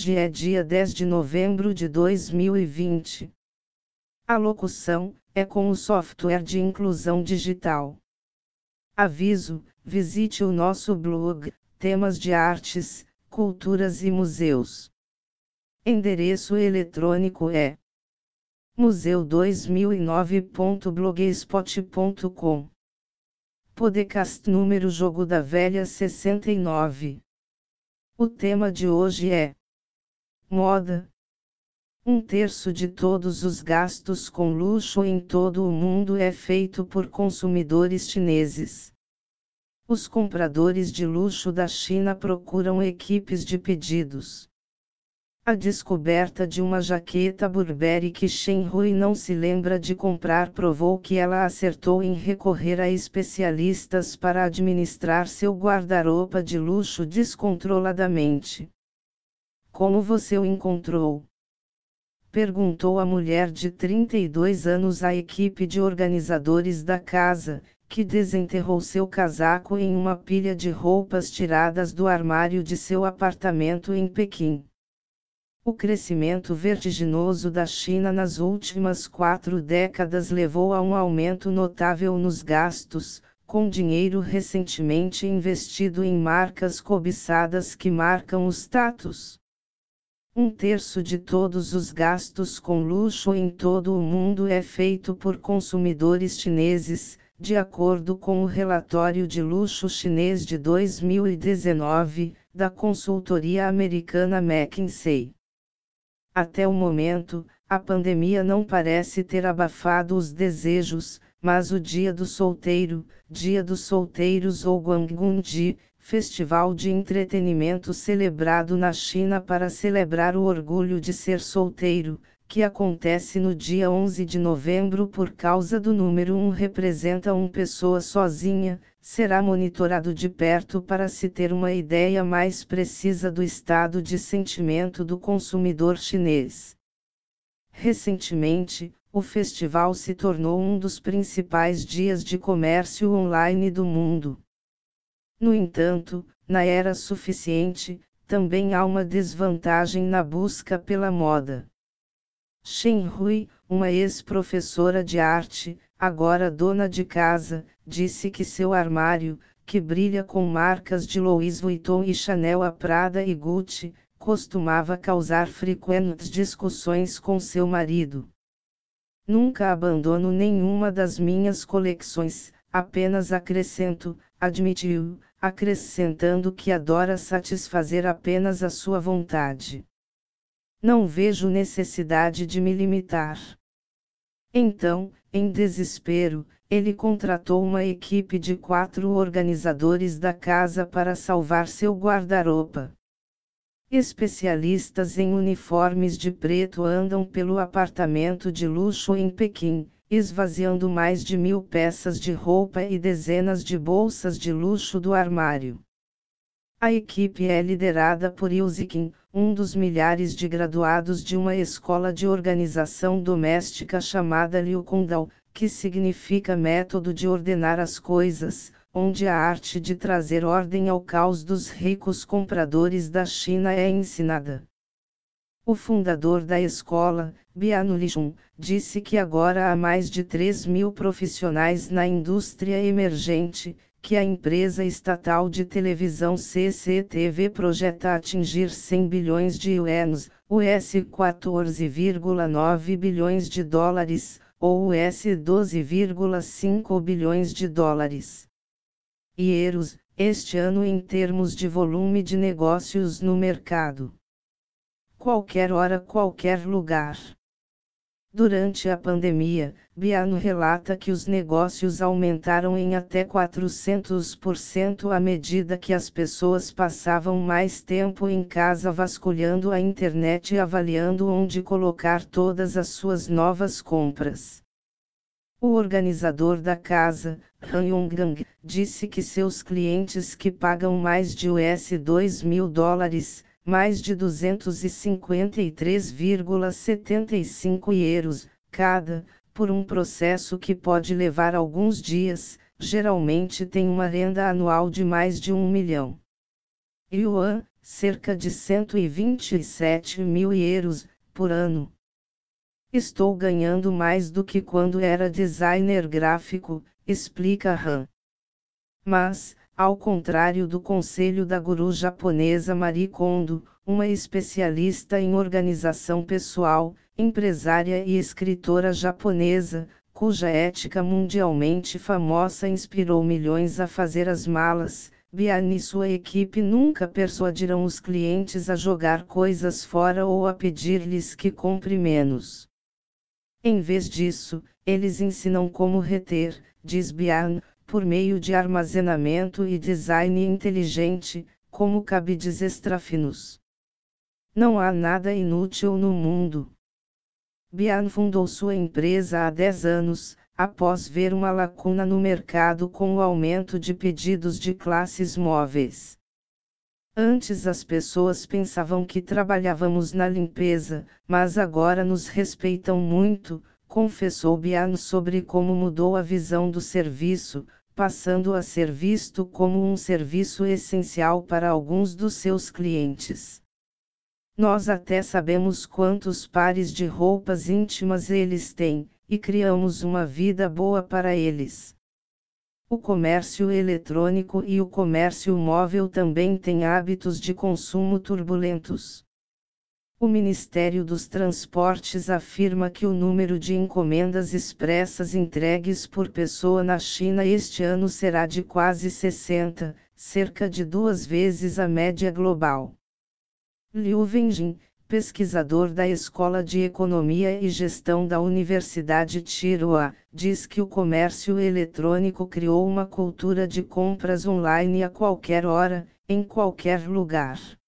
Hoje é dia 10 de novembro de 2020. A locução é com o software de inclusão digital. Aviso: visite o nosso blog, temas de artes, culturas e museus. Endereço eletrônico é museu2009.blogspot.com. Podcast número Jogo da Velha 69. O tema de hoje é Moda. Um terço de todos os gastos com luxo em todo o mundo é feito por consumidores chineses. Os compradores de luxo da China procuram equipes de pedidos. A descoberta de uma jaqueta Burberry que Shen Hui não se lembra de comprar provou que ela acertou em recorrer a especialistas para administrar seu guarda-roupa de luxo descontroladamente. Como você o encontrou? Perguntou a mulher de 32 anos à equipe de organizadores da casa, que desenterrou seu casaco em uma pilha de roupas tiradas do armário de seu apartamento em Pequim. O crescimento vertiginoso da China nas últimas quatro décadas levou a um aumento notável nos gastos, com dinheiro recentemente investido em marcas cobiçadas que marcam o status. Um terço de todos os gastos com luxo em todo o mundo é feito por consumidores chineses, de acordo com o relatório de luxo chinês de 2019, da consultoria americana McKinsey. Até o momento, a pandemia não parece ter abafado os desejos, mas o Dia do Solteiro, Dia dos Solteiros ou Guanggunji, festival de entretenimento celebrado na China para celebrar o orgulho de ser solteiro, que acontece no dia 11 de novembro por causa do número 1 representa uma pessoa sozinha, será monitorado de perto para se ter uma ideia mais precisa do estado de sentimento do consumidor chinês. Recentemente, o festival se tornou um dos principais dias de comércio online do mundo. No entanto, na era suficiente, também há uma desvantagem na busca pela moda. Shen Hui, uma ex-professora de arte, agora dona de casa, disse que seu armário, que brilha com marcas de Louis Vuitton e Chanel a Prada e Gucci, costumava causar frequentes discussões com seu marido. Nunca abandono nenhuma das minhas coleções, apenas acrescento, admitiu, acrescentando que adora satisfazer apenas a sua vontade. Não vejo necessidade de me limitar. Então, em desespero, ele contratou uma equipe de quatro organizadores da casa para salvar seu guarda-roupa. Especialistas em uniformes de preto andam pelo apartamento de luxo em Pequim, esvaziando mais de mil peças de roupa e dezenas de bolsas de luxo do armário. A equipe é liderada por Ilzikin, um dos milhares de graduados de uma escola de organização doméstica chamada Liu Kundao, que significa método de ordenar as coisas, onde a arte de trazer ordem ao caos dos ricos compradores da China é ensinada. O fundador da escola, Bianu Lixun, disse que agora há mais de 3 mil profissionais na indústria emergente, que a empresa estatal de televisão CCTV projeta atingir 100 bilhões de ienes, US 14,9 bilhões de dólares, ou US 12,5 bilhões de dólares. Ieros, este ano em termos de volume de negócios no mercado. Qualquer hora, qualquer lugar. Durante a pandemia, Biano relata que os negócios aumentaram em até 400% à medida que as pessoas passavam mais tempo em casa vasculhando a internet e avaliando onde colocar todas as suas novas compras. O organizador da casa, Han Yonggang, disse que seus clientes que pagam mais de US 2 mil dólares, mais de 253,75 euros, cada, por um processo que pode levar alguns dias, geralmente tem uma renda anual de mais de um milhão. yuan, cerca de 127 mil euros, por ano. Estou ganhando mais do que quando era designer gráfico, explica Han. Mas, ao contrário do conselho da guru japonesa Marie Kondo, uma especialista em organização pessoal, empresária e escritora japonesa, cuja ética mundialmente famosa inspirou milhões a fazer as malas, Bian e sua equipe nunca persuadirão os clientes a jogar coisas fora ou a pedir-lhes que compre menos. Em vez disso, eles ensinam como reter, diz Bian, por meio de armazenamento e design inteligente, como cabides extrafinos. Não há nada inútil no mundo. Bian fundou sua empresa há 10 anos, após ver uma lacuna no mercado com o aumento de pedidos de classes móveis. Antes as pessoas pensavam que trabalhávamos na limpeza, mas agora nos respeitam muito, confessou Bian sobre como mudou a visão do serviço, passando a ser visto como um serviço essencial para alguns dos seus clientes. Nós até sabemos quantos pares de roupas íntimas eles têm, e criamos uma vida boa para eles. O comércio eletrônico e o comércio móvel também têm hábitos de consumo turbulentos. O Ministério dos Transportes afirma que o número de encomendas expressas entregues por pessoa na China este ano será de quase 60, cerca de duas vezes a média global. Liu Wenjin, pesquisador da Escola de Economia e Gestão da Universidade Tsinghua, diz que o comércio eletrônico criou uma cultura de compras online a qualquer hora, em qualquer lugar.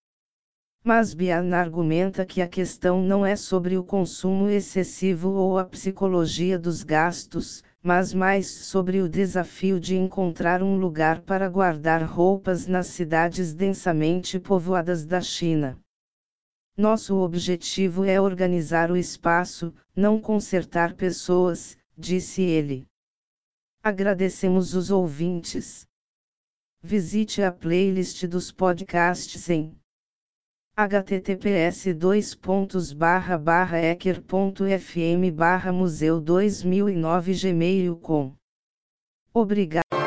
Mas Bian argumenta que a questão não é sobre o consumo excessivo ou a psicologia dos gastos, mas mais sobre o desafio de encontrar um lugar para guardar roupas nas cidades densamente povoadas da China. Nosso objetivo é organizar o espaço, não consertar pessoas, disse ele. Agradecemos os ouvintes. Visite a playlist dos podcasts em https dois pontos barra barra ecker.fm barra museu 2009 gmail com Obrigado.